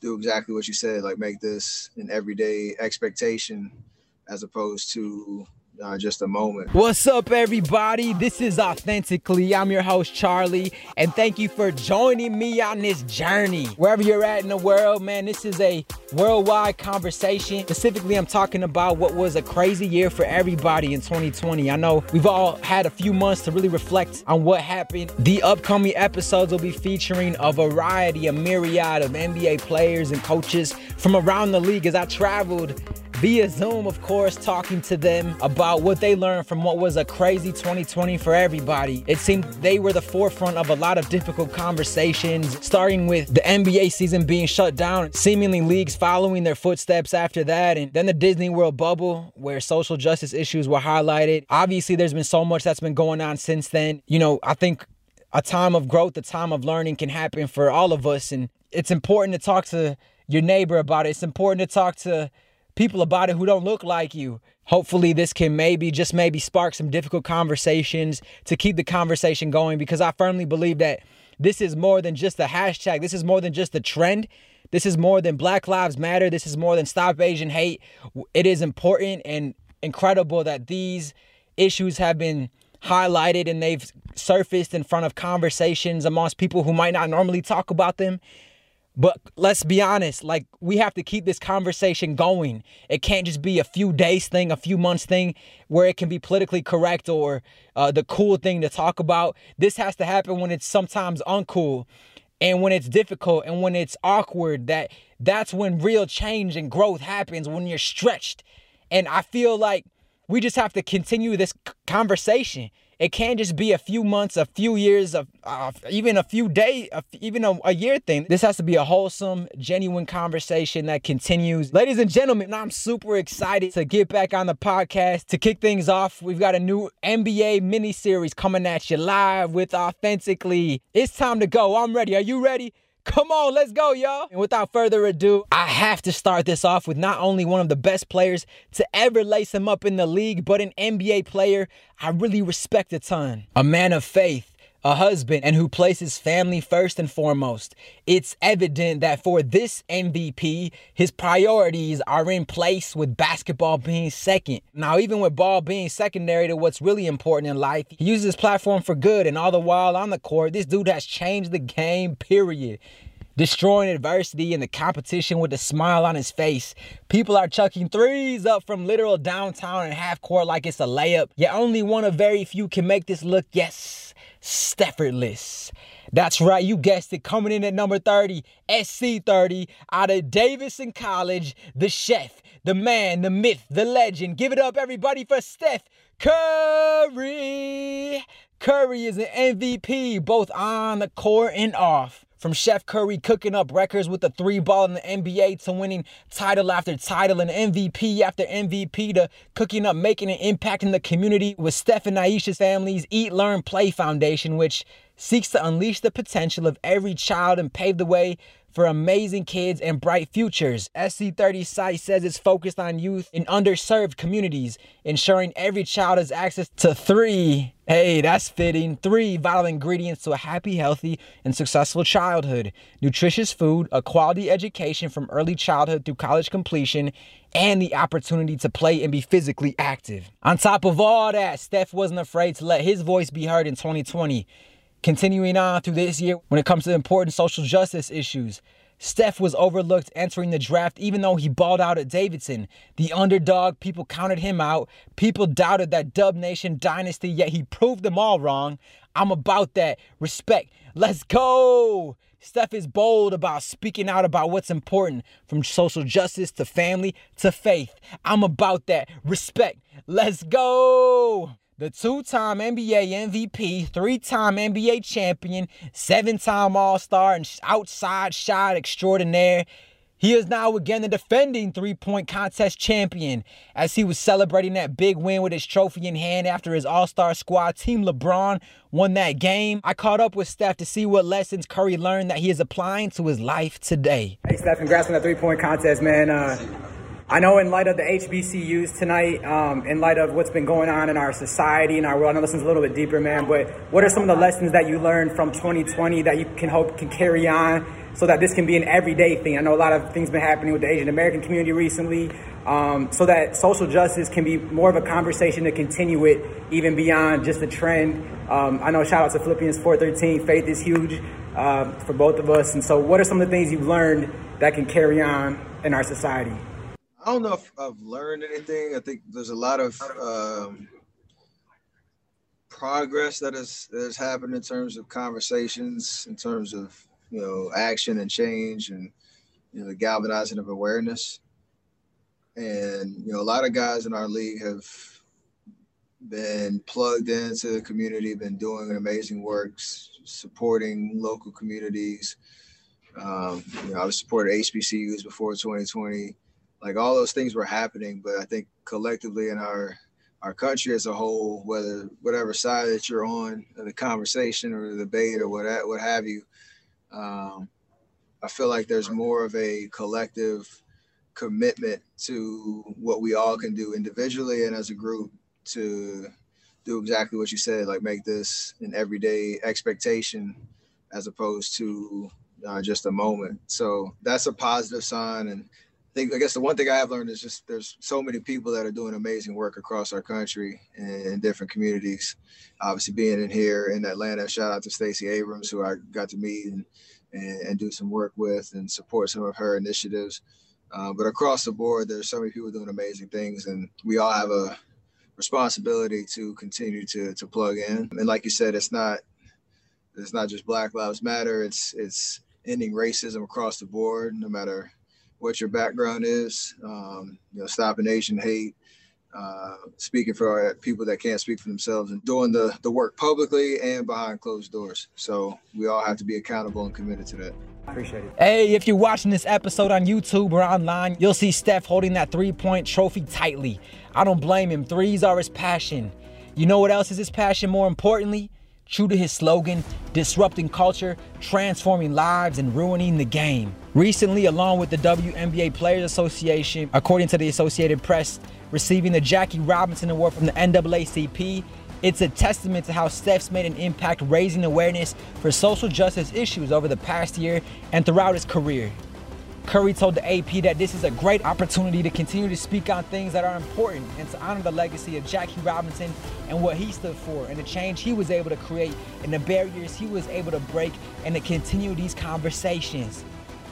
do exactly what you said, like make this an everyday expectation as opposed to uh, just a moment. What's up, everybody? This is Authentically. I'm your host, Charlie, and thank you for joining me on this journey. Wherever you're at in the world, man, this is a worldwide conversation. Specifically, I'm talking about what was a crazy year for everybody in 2020. I know we've all had a few months to really reflect on what happened. The upcoming episodes will be featuring a variety, a myriad of NBA players and coaches from around the league as I traveled via Zoom, of course, talking to them about what they learned from what was a crazy 2020 for everybody. It seemed they were the forefront of a lot of difficult conversations, starting with the NBA season being shut down, seemingly leagues following their footsteps after that, and then the Disney World bubble where social justice issues were highlighted. Obviously, there's been so much that's been going on since then. You know, I think a time of growth, a time of learning can happen for all of us, and it's important to talk to your neighbor about it. It's important to talk to people about it who don't look like you. Hopefully, this can maybe, just maybe, spark some difficult conversations to keep the conversation going because I firmly believe that this is more than just a hashtag. This is more than just a trend. This is more than Black Lives Matter. This is more than Stop Asian Hate. It is important and incredible that these issues have been highlighted and they've surfaced in front of conversations amongst people who might not normally talk about them. But let's be honest, like we have to keep this conversation going. It can't just be a few days thing, a few months thing where it can be politically correct or uh, the cool thing to talk about. This has to happen when it's sometimes uncool and when it's difficult and when it's awkward that that's when real change and growth happens when you're stretched. And I feel like we just have to continue this conversation it can't just be a few months, a few years, of uh, even a few days, even a, a year thing. This has to be a wholesome, genuine conversation that continues. Ladies and gentlemen, I'm super excited to get back on the podcast. To kick things off, we've got a new NBA mini series coming at you live with Authentically. It's time to go. I'm ready. Are you ready? Come on, let's go, y'all. And without further ado, I have to start this off with not only one of the best players to ever lace him up in the league, but an NBA player I really respect a ton. A man of faith a husband, and who places family first and foremost. It's evident that for this MVP, his priorities are in place with basketball being second. Now, even with ball being secondary to what's really important in life, he uses his platform for good, and all the while on the court, this dude has changed the game, period destroying adversity and the competition with a smile on his face. People are chucking threes up from literal downtown and half court like it's a layup. Yet only one of very few can make this look, yes, Staffordless. That's right, you guessed it. Coming in at number 30, SC30, out of Davidson College, the chef, the man, the myth, the legend. Give it up, everybody, for Steph Curry. Curry is an MVP, both on the court and off. From Chef Curry cooking up records with the three ball in the NBA to winning title after title and MVP after MVP to cooking up, making an impact in the community with Steph and Ayesha's family's Eat, Learn, Play Foundation, which seeks to unleash the potential of every child and pave the way for amazing kids and bright futures. SC30 site says it's focused on youth in underserved communities, ensuring every child has access to three, hey, that's fitting, three vital ingredients to a happy, healthy, and successful childhood nutritious food, a quality education from early childhood through college completion, and the opportunity to play and be physically active. On top of all that, Steph wasn't afraid to let his voice be heard in 2020. Continuing on through this year, when it comes to important social justice issues, Steph was overlooked entering the draft even though he balled out at Davidson. The underdog, people counted him out. People doubted that Dub Nation dynasty, yet he proved them all wrong. I'm about that. Respect. Let's go. Steph is bold about speaking out about what's important from social justice to family to faith. I'm about that. Respect. Let's go the two time NBA MVP, three time NBA champion, seven time All Star, and outside shot extraordinaire. He is now again the defending three point contest champion as he was celebrating that big win with his trophy in hand after his All Star squad, Team LeBron, won that game. I caught up with Steph to see what lessons Curry learned that he is applying to his life today. Hey, Steph, congrats on that three point contest, man. Uh, I know in light of the HBCUs tonight, um, in light of what's been going on in our society and our world, I know this is a little bit deeper, man, but what are some of the lessons that you learned from 2020 that you can hope can carry on so that this can be an everyday thing. I know a lot of things been happening with the Asian American community recently, um, so that social justice can be more of a conversation to continue it even beyond just a trend. Um, I know shout out to Philippians 4:13, faith is huge uh, for both of us. And so, what are some of the things you've learned that can carry on in our society? I don't know if I've learned anything. I think there's a lot of um, progress that has has happened in terms of conversations, in terms of you know action and change, and you know the galvanizing of awareness. And you know, a lot of guys in our league have been plugged into the community, been doing amazing works, supporting local communities. Um, you know, I was supported HBCUs before 2020. Like all those things were happening, but I think collectively in our our country as a whole, whether whatever side that you're on, the conversation or the debate or what what have you, um, I feel like there's more of a collective commitment to what we all can do individually and as a group to do exactly what you said, like make this an everyday expectation as opposed to uh, just a moment. So that's a positive sign. And think, I guess the one thing I have learned is just there's so many people that are doing amazing work across our country and in different communities. Obviously, being in here in Atlanta, shout out to Stacey Abrams, who I got to meet and, and, and do some work with and support some of her initiatives. Uh, but across the board, there's so many people doing amazing things, and we all have a responsibility to continue to to plug in. And like you said, it's not it's not just Black Lives Matter. It's it's ending racism across the board, no matter what your background is. Um, you know, stopping Asian hate, uh, speaking for people that can't speak for themselves, and doing the the work publicly and behind closed doors. So we all have to be accountable and committed to that. Appreciate it. Hey, if you're watching this episode on YouTube or online, you'll see Steph holding that three point trophy tightly. I don't blame him. Threes are his passion. You know what else is his passion more importantly? True to his slogan, disrupting culture, transforming lives, and ruining the game. Recently, along with the WNBA Players Association, according to the Associated Press, receiving the Jackie Robinson Award from the NAACP, it's a testament to how Steph's made an impact raising awareness for social justice issues over the past year and throughout his career. Curry told the AP that this is a great opportunity to continue to speak on things that are important and to honor the legacy of Jackie Robinson and what he stood for and the change he was able to create and the barriers he was able to break and to continue these conversations.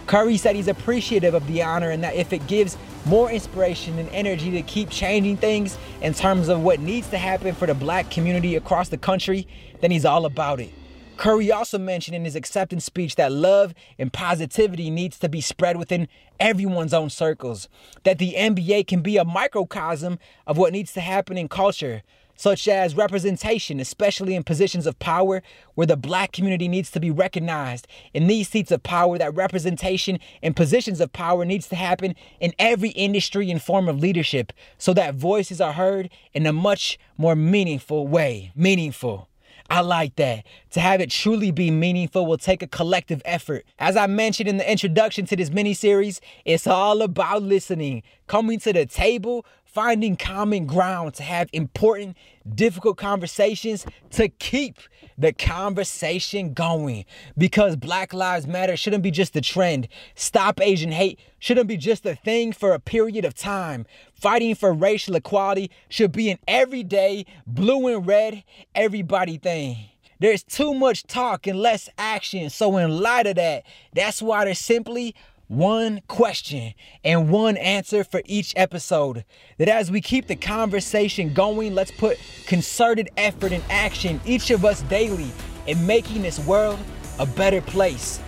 Curry said he's appreciative of the honor and that if it gives more inspiration and energy to keep changing things in terms of what needs to happen for the black community across the country, then he's all about it. Curry also mentioned in his acceptance speech that love and positivity needs to be spread within everyone's own circles, that the NBA can be a microcosm of what needs to happen in culture, such as representation, especially in positions of power where the black community needs to be recognized. In these seats of power, that representation in positions of power needs to happen in every industry and form of leadership so that voices are heard in a much more meaningful way. Meaningful. I like that. To have it truly be meaningful will take a collective effort. As I mentioned in the introduction to this mini series, it's all about listening, coming to the table, finding common ground to have important, difficult conversations to keep the conversation going. Because Black Lives Matter shouldn't be just a trend. Stop Asian hate shouldn't be just a thing for a period of time. Fighting for racial equality should be an everyday, blue and red, everybody thing. There's too much talk and less action. So, in light of that, that's why there's simply one question and one answer for each episode. That as we keep the conversation going, let's put concerted effort and action, each of us daily, in making this world a better place.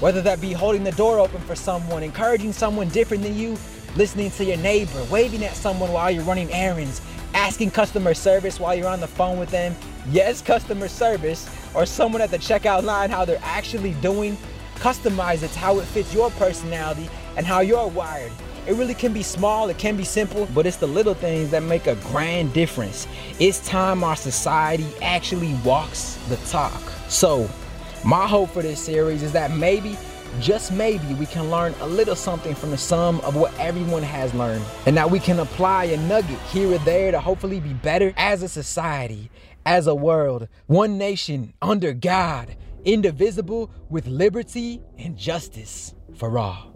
Whether that be holding the door open for someone, encouraging someone different than you, listening to your neighbor, waving at someone while you're running errands, asking customer service while you're on the phone with them. Yes, customer service, or someone at the checkout line how they're actually doing Customize it to how it fits your personality and how you're wired. It really can be small, it can be simple, but it's the little things that make a grand difference. It's time our society actually walks the talk. So, my hope for this series is that maybe, just maybe, we can learn a little something from the sum of what everyone has learned, and that we can apply a nugget here or there to hopefully be better as a society, as a world, one nation under God indivisible, with liberty and justice for all.